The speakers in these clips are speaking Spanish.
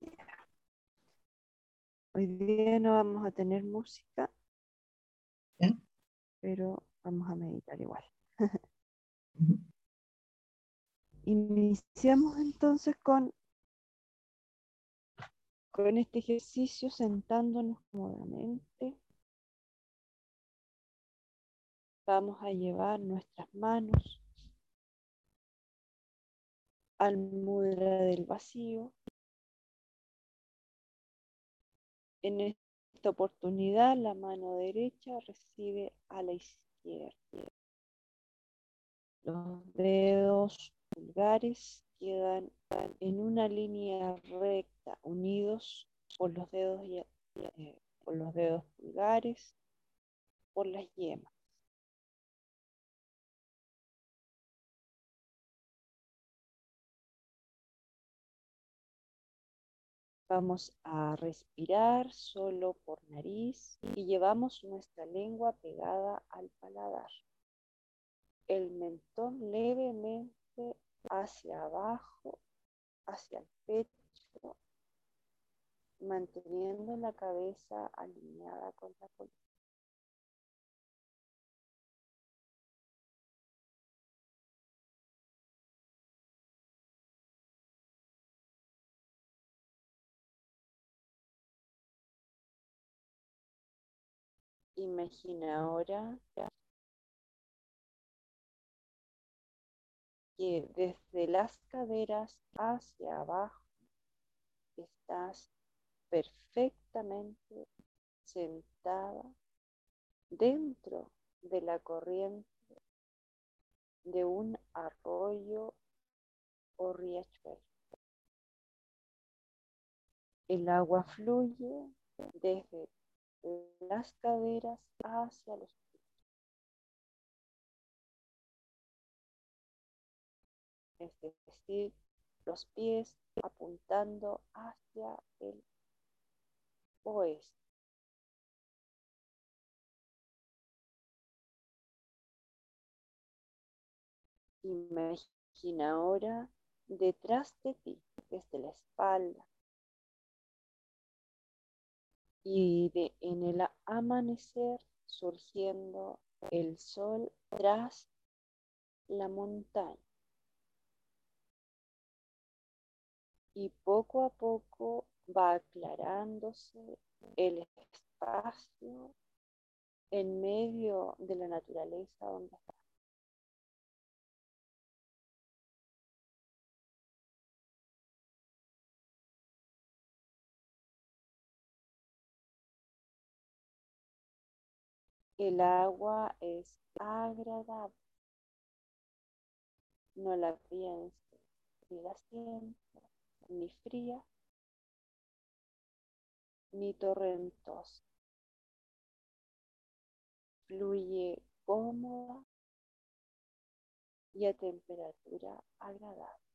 día. Hoy día no vamos a tener música, pero vamos a meditar igual. Iniciamos entonces con, con este ejercicio sentándonos cómodamente. Vamos a llevar nuestras manos al mudra del vacío. En esta oportunidad la mano derecha recibe a la izquierda. Los dedos pulgares quedan en una línea recta, unidos por los dedos, eh, por los dedos pulgares, por las yemas. Vamos a respirar solo por nariz y llevamos nuestra lengua pegada al paladar. El mentón levemente hacia abajo, hacia el pecho, manteniendo la cabeza alineada con la columna. Imagina ahora que desde las caderas hacia abajo estás perfectamente sentada dentro de la corriente de un arroyo o riachuelo. El agua fluye desde las caderas hacia los pies. Es decir, los pies apuntando hacia el oeste. Imagina ahora detrás de ti, desde la espalda, y de, en el amanecer surgiendo el sol tras la montaña. Y poco a poco va aclarándose el espacio en medio de la naturaleza donde está. El agua es agradable. No la pienses ni la sientes, ni fría, ni torrentosa. Fluye cómoda y a temperatura agradable.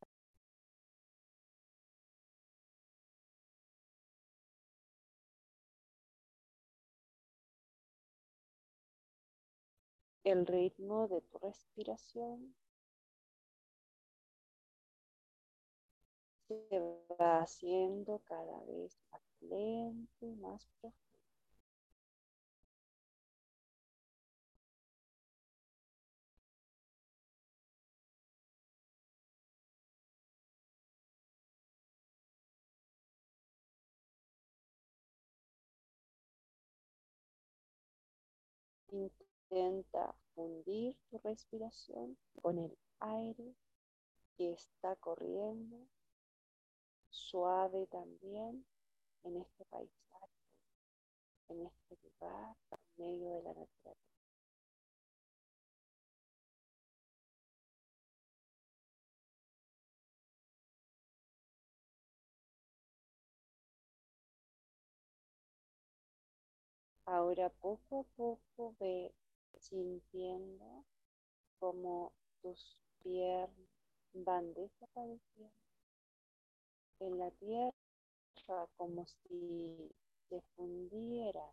El ritmo de tu respiración se va haciendo cada vez más lento y más profundo. Intenta fundir tu respiración con el aire que está corriendo, suave también en este paisaje, en este lugar, en medio de la naturaleza. Ahora poco a poco ve sintiendo como tus piernas van desapareciendo en la tierra como si se fundiera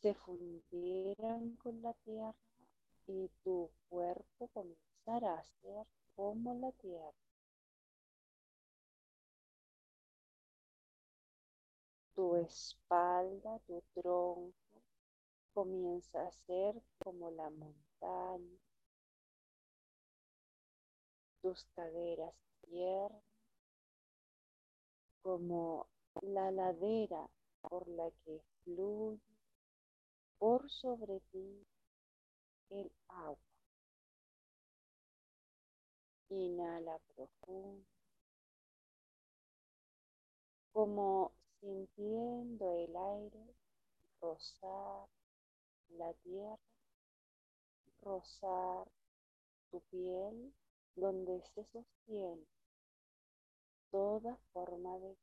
se fundieran con la tierra y tu cuerpo comenzará a ser como la tierra. Tu espalda, tu tronco, comienza a ser como la montaña. Tus caderas tiernas como la ladera por la que fluye por sobre ti el agua. Inhala profundo, como sintiendo el aire rozar la tierra, rozar tu piel donde se sostiene toda forma de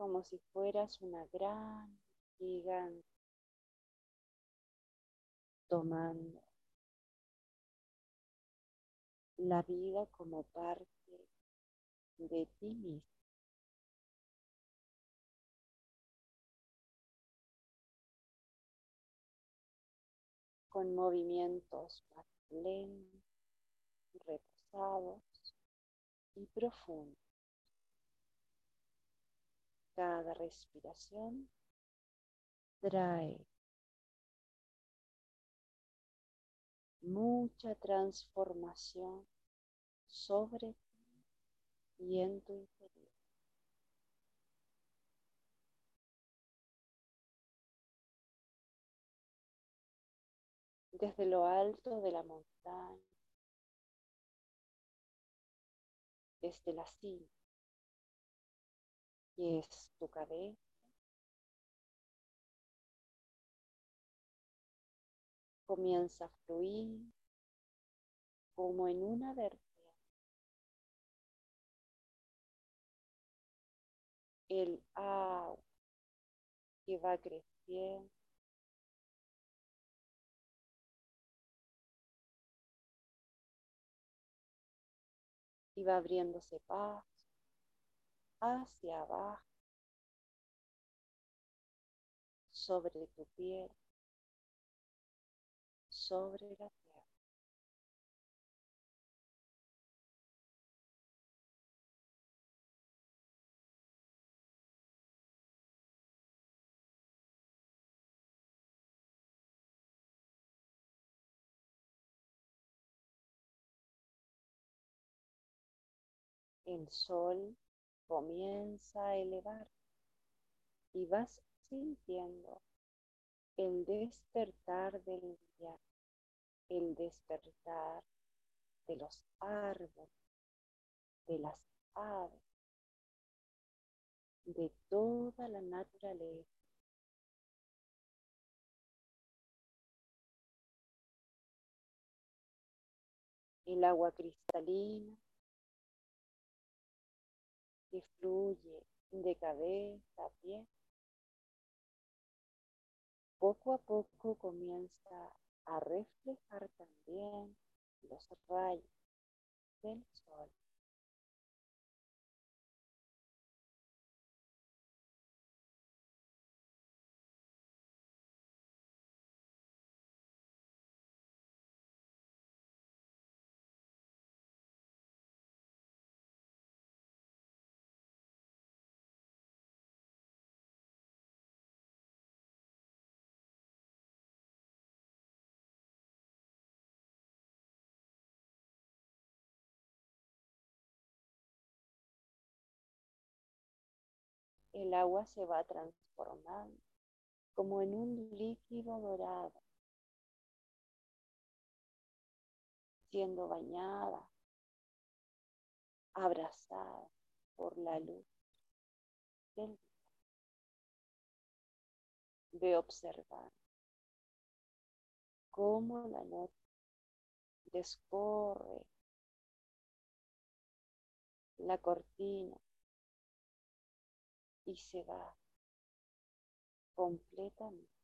como si fueras una gran gigante tomando la vida como parte de ti mismo. con movimientos más lentos, reposados y profundos. Cada respiración trae mucha transformación sobre ti y en tu interior. Desde lo alto de la montaña, desde la cima, es tu cabeza. Comienza a fluir como en una vertiente. El agua que va creciendo. Y va abriéndose paz hacia abajo, sobre tu piel, sobre la tierra. El sol comienza a elevar y vas sintiendo el despertar del día, el despertar de los árboles, de las aves, de toda la naturaleza. El agua cristalina que fluye de cabeza a pie, poco a poco comienza a reflejar también los rayos del sol. El agua se va transformando como en un líquido dorado, siendo bañada, abrazada por la luz del día. Ve observar cómo la noche descorre la cortina y se va completamente.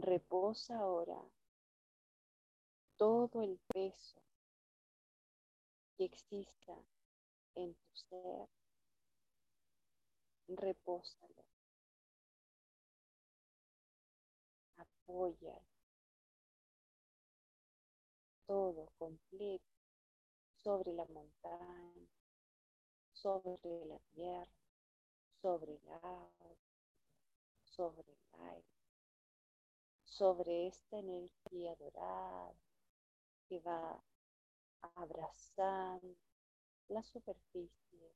Reposa ahora todo el peso que exista en tu ser. Repósalo. Apoya todo completo sobre la montaña, sobre la tierra, sobre el agua, sobre el aire sobre esta energía dorada que va abrazando la superficie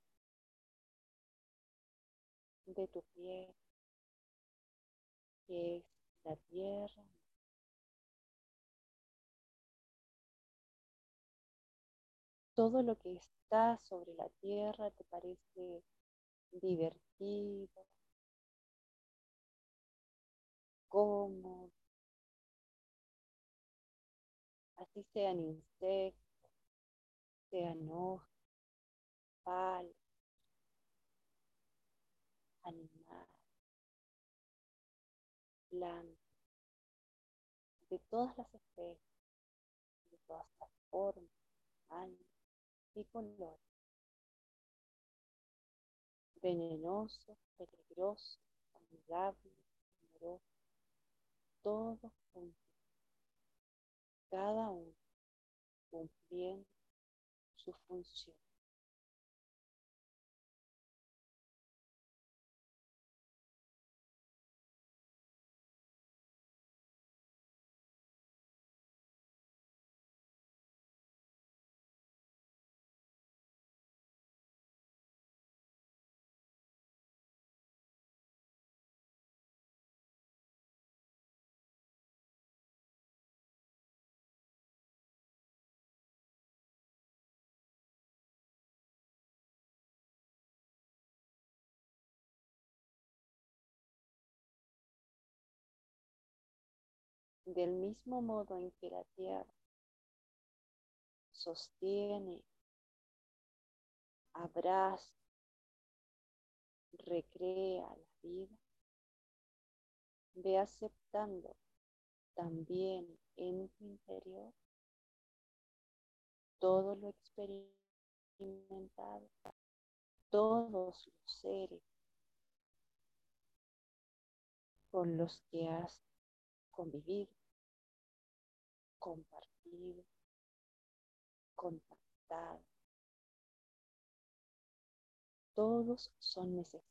de tu piel, que es la tierra. Todo lo que está sobre la tierra te parece divertido, cómodo, así sean insectos, sean hojas, palos, animales, plantas, de todas las especies, de todas las formas, años y colores, venenoso, peligroso, amigable, amoroso, todos juntos cada uno cumpliendo su función. Del mismo modo en que la tierra sostiene, abraza, recrea la vida, ve aceptando también en tu interior todo lo experimentado, todos los seres con los que has convivido, compartido, contactado. Todos son necesarios.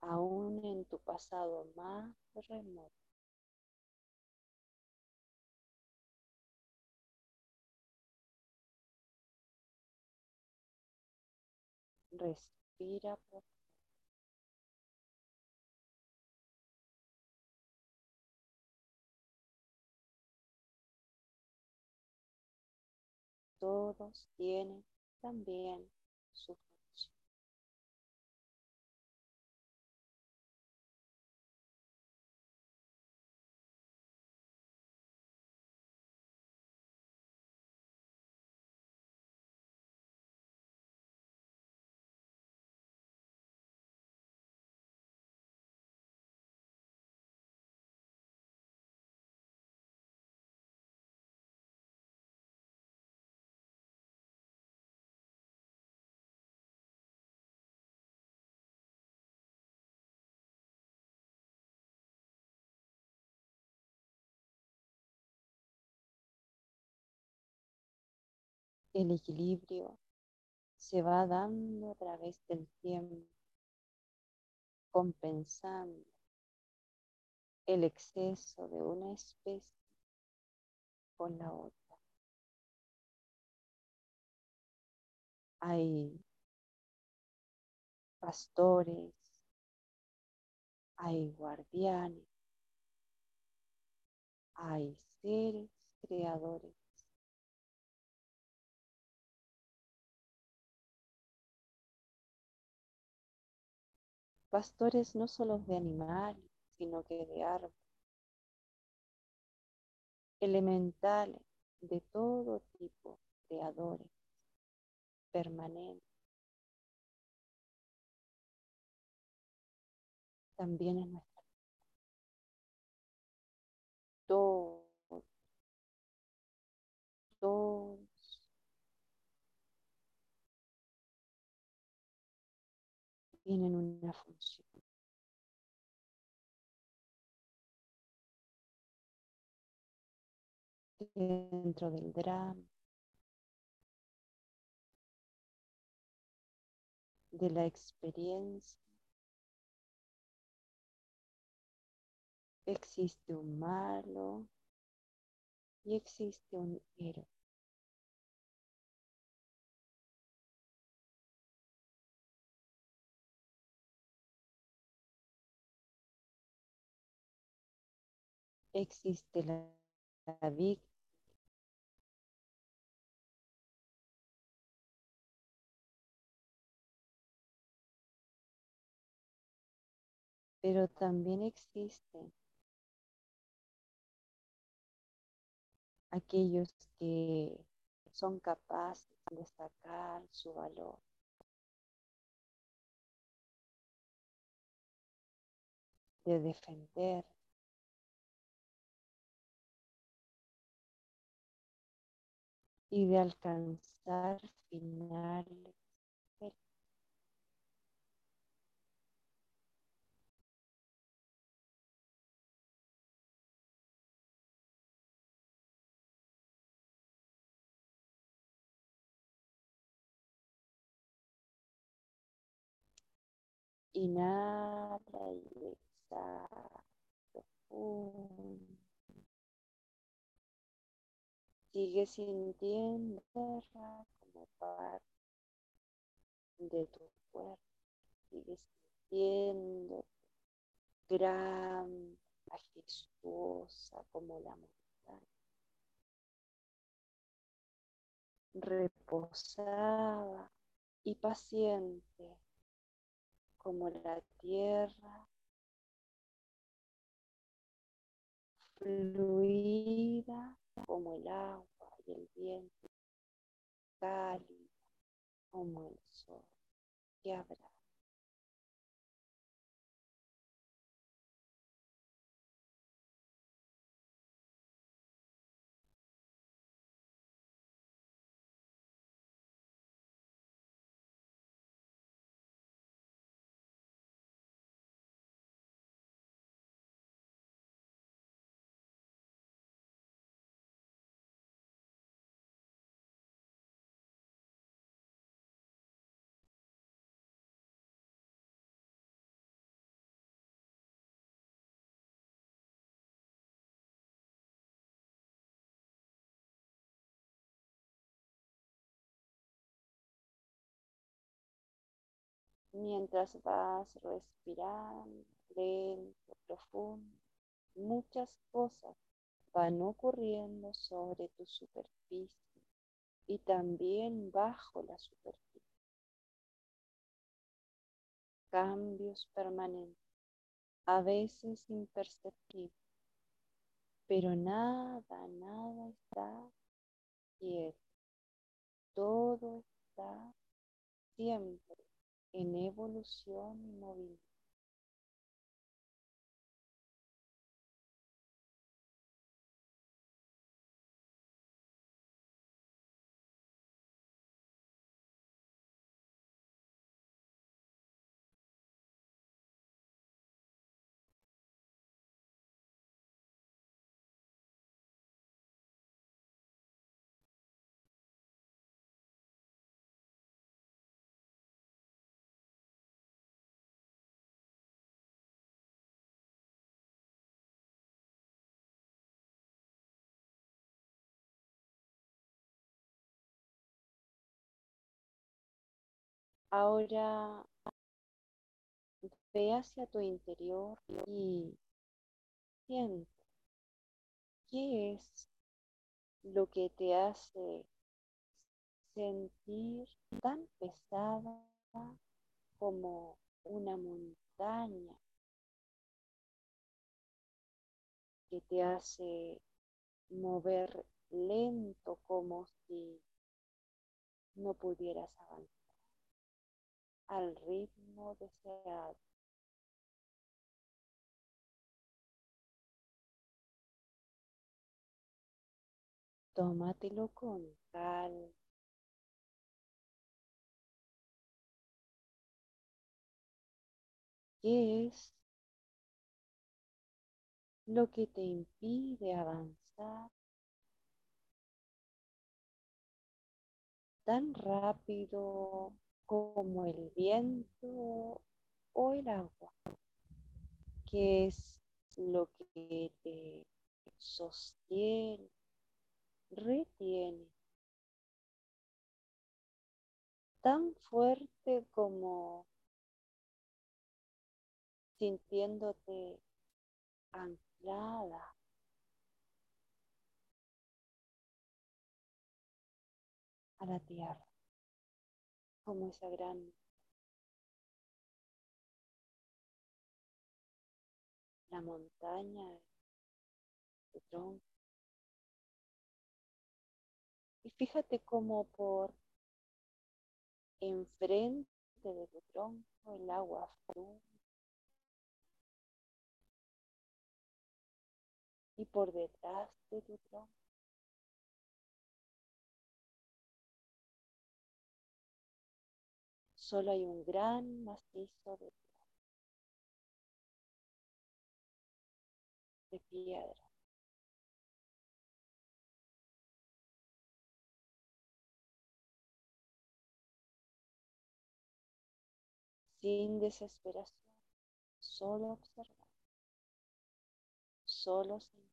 Aún en tu pasado más remoto. Respira por todos tienen también su el equilibrio se va dando a través del tiempo, compensando el exceso de una especie con la otra. Hay pastores, hay guardianes, hay seres creadores. Pastores no solo de animales, sino que de árboles, elementales de todo tipo, creadores, permanentes. También es nuestra todo, todos tienen una función. Dentro del drama, de la experiencia, existe un malo y existe un héroe. Existe la, la víctima pero también existen aquellos que son capaces de destacar su valor. de defender y de alcanzar finales y exhala. Sigue sintiendo como parte de tu cuerpo. Sigue sintiendo gran, majestuosa como la montaña. Reposada y paciente como la tierra, fluida como el agua y el viento, cálida como el sol que habrá. Mientras vas respirando lento, profundo, muchas cosas van ocurriendo sobre tu superficie y también bajo la superficie. Cambios permanentes, a veces imperceptibles, pero nada, nada está quieto. Todo está siempre en evolución y movilidad. Ahora ve hacia tu interior y siente qué es lo que te hace sentir tan pesada como una montaña que te hace mover lento como si no pudieras avanzar al ritmo deseado. Tómatelo con calma. ¿Qué es lo que te impide avanzar tan rápido como el viento o el agua? ¿Qué es lo que te sostiene, retiene tan fuerte como sintiéndote anclada a la tierra, como esa gran la montaña de tronco. Y fíjate cómo por enfrente de tu tronco el agua fluye y por detrás de tu tronco solo hay un gran macizo de, piedra. Sin desesperación, solo observar, solo sentir.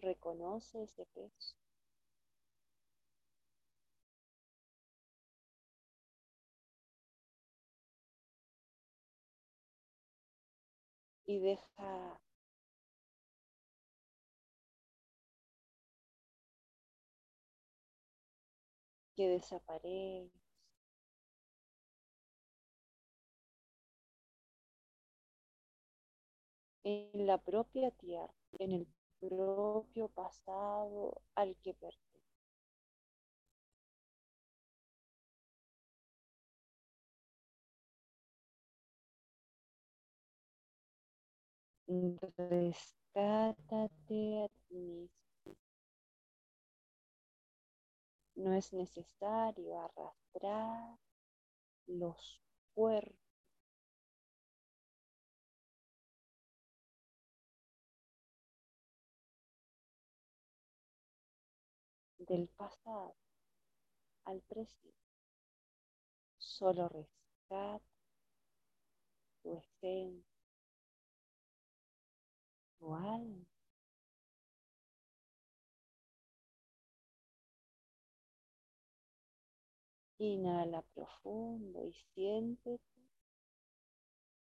Reconoce ese peso. Y deja que desaparezca en la propia tierra, en el propio pasado al que pertenece. Rescátate a ti mismo. No es necesario arrastrar los cuerpos del pasado al presente. Solo rescata tu esencia, Inhala profundo y siéntete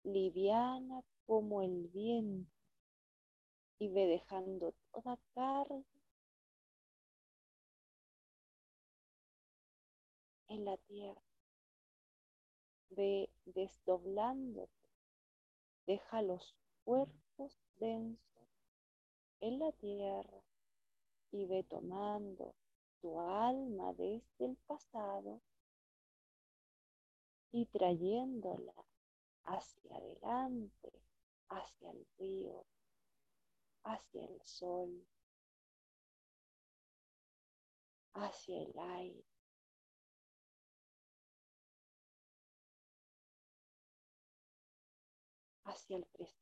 liviana como el viento y ve dejando toda carga en la tierra. Ve desdoblándote. Deja los cuerpos en la tierra y ve tomando tu alma desde el pasado y trayéndola hacia adelante, hacia el río, hacia el sol, hacia el aire. hacia el presente.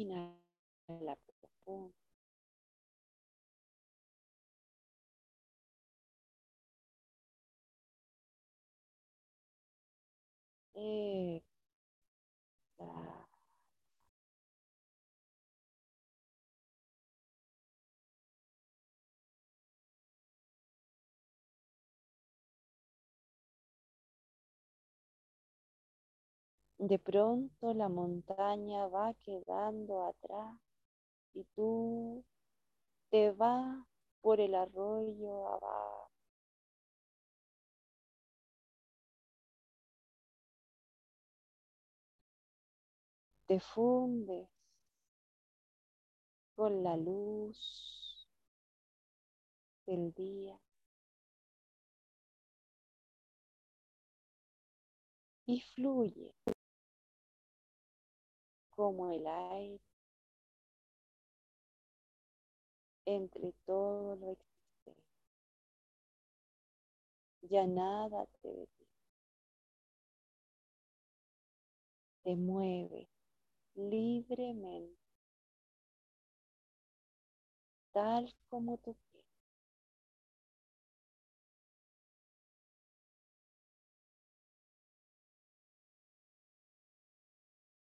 Inhala profundo. Exhala. De pronto la montaña va quedando atrás y tú te vas por el arroyo abajo. Te fundes con la luz del día y fluye como el aire entre todo lo existente. Ya nada te detiene. Te mueve libremente, tal como tú quieres.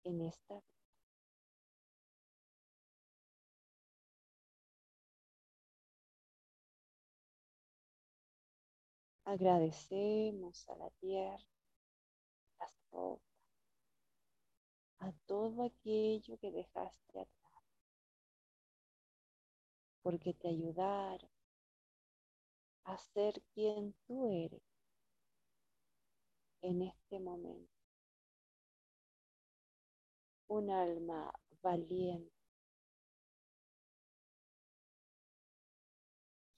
En esta Agradecemos a la tierra, las rocas, a todo aquello que dejaste atrás, porque te ayudaron a ser quien tú eres en este momento. Un alma valiente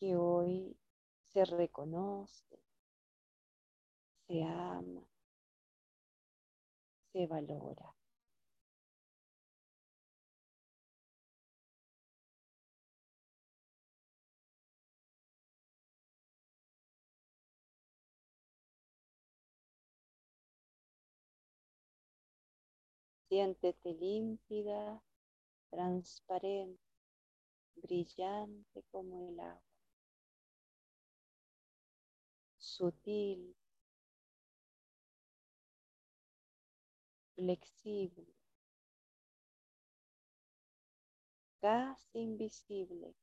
que hoy se reconoce, se ama, se valora. Siéntete límpida, transparente, brillante como el agua. Sutil, flexible, casi invisible,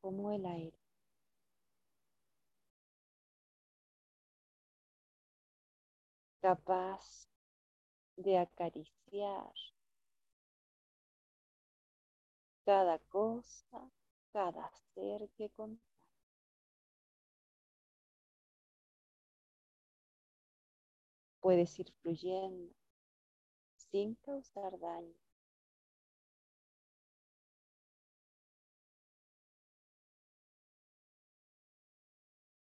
como el aire. Capaz de acariciar cada cosa, cada ser que contacta. Puedes ir fluyendo sin causar daño.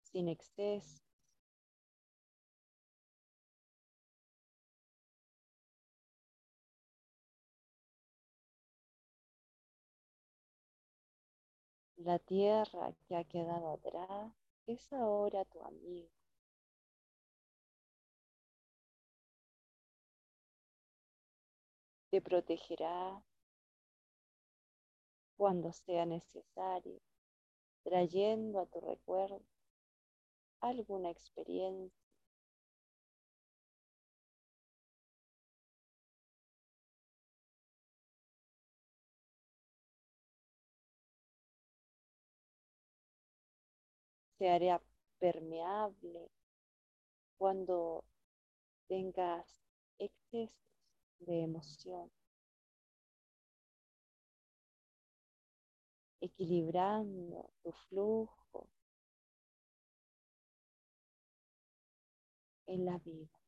Sin exceso. La tierra que ha quedado atrás es ahora tu amigo. Te protegerá cuando sea necesario, trayendo a tu recuerdo alguna experiencia. Se hará permeable cuando tengas excesos de emoción, equilibrando tu flujo en la vida.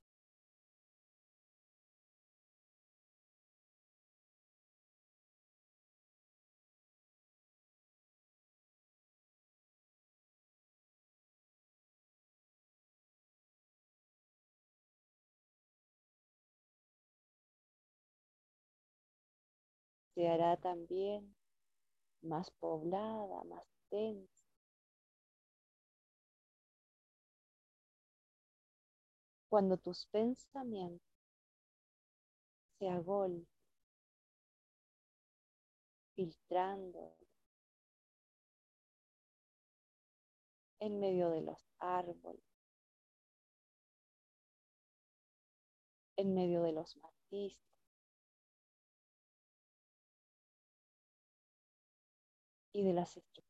Se hará también más poblada, más densa. Cuando tus pensamientos se agolpen, filtrando en medio de los árboles, en medio de los matices, y de las estructuras.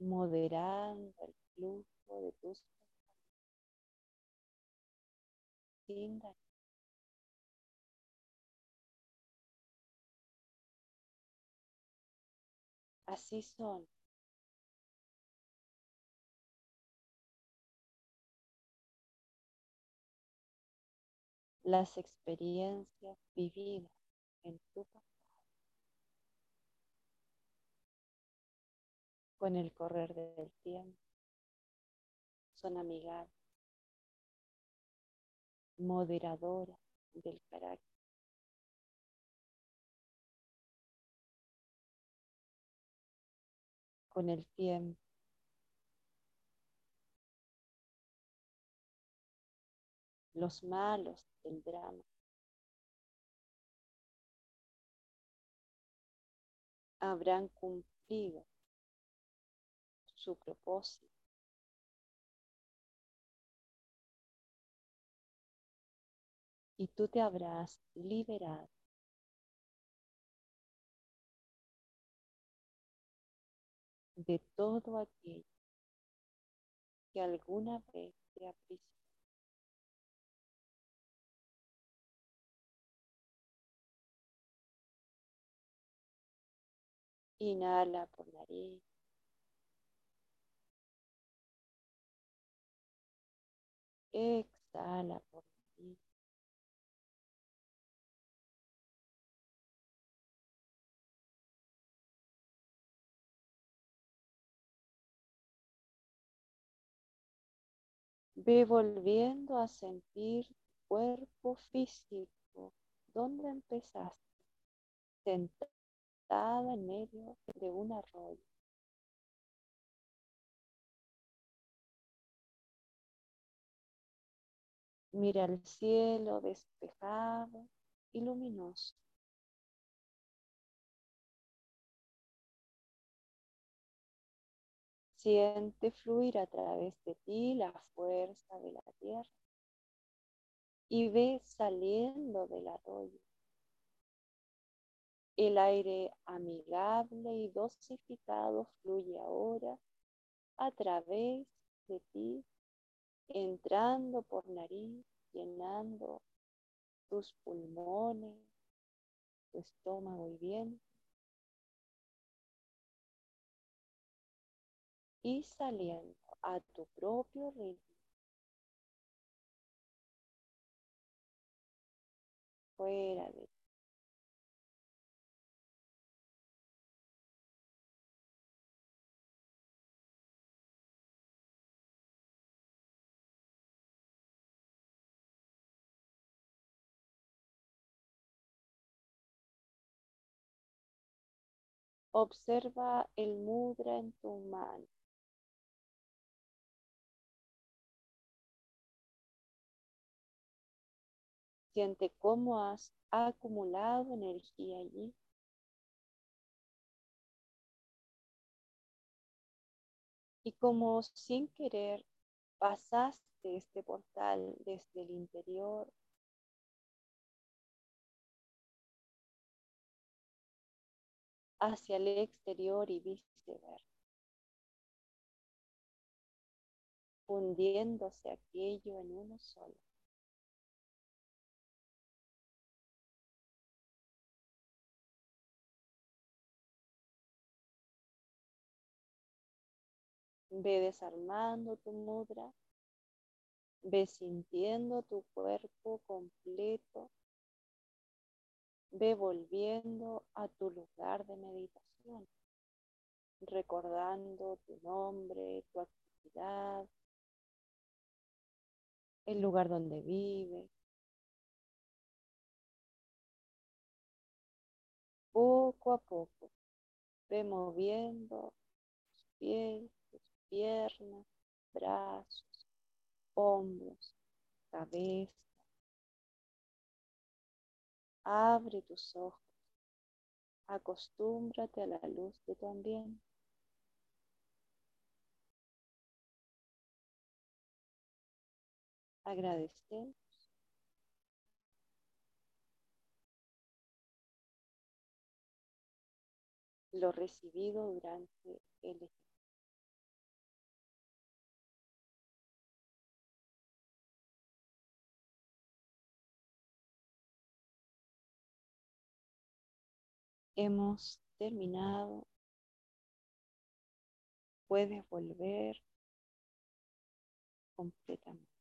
moderando el flujo de tus sin Así son. las experiencias vividas en tu pasado con el correr del tiempo son amigables, moderadoras del carácter. Con el tiempo los malos del drama. Habrán cumplido su propósito. Y tú te habrás liberado de todo aquello que alguna vez te aprisionó. Inhala por nariz. Exhala por nariz. Ve volviendo a sentir tu cuerpo físico. ¿Dónde empezaste? Sentado en medio de un arroyo. Mira el cielo despejado y luminoso. Siente fluir a través de ti la fuerza de la tierra y ve saliendo del arroyo el aire amigable y dosificado fluye ahora a través de ti, entrando por nariz, llenando tus pulmones, tu estómago y vientre. Y saliendo a tu propio ritmo. Fuera de Observa el mudra en tu mano. Siente cómo has acumulado energía allí. Y como sin querer pasaste este portal desde el interior hacia el exterior y viceversa, fundiéndose aquello en uno solo. Ve desarmando tu mudra, ve sintiendo tu cuerpo completo Ve volviendo a tu lugar de meditación, recordando tu nombre, tu actividad, el lugar donde vives. Poco a poco, ve moviendo tus pies, tus piernas, brazos, hombros, cabeza Abre tus ojos. Acostúmbrate a la luz de tu ambiente. Agradecemos. Lo recibido durante el hemos terminado. Puedes volver completamente.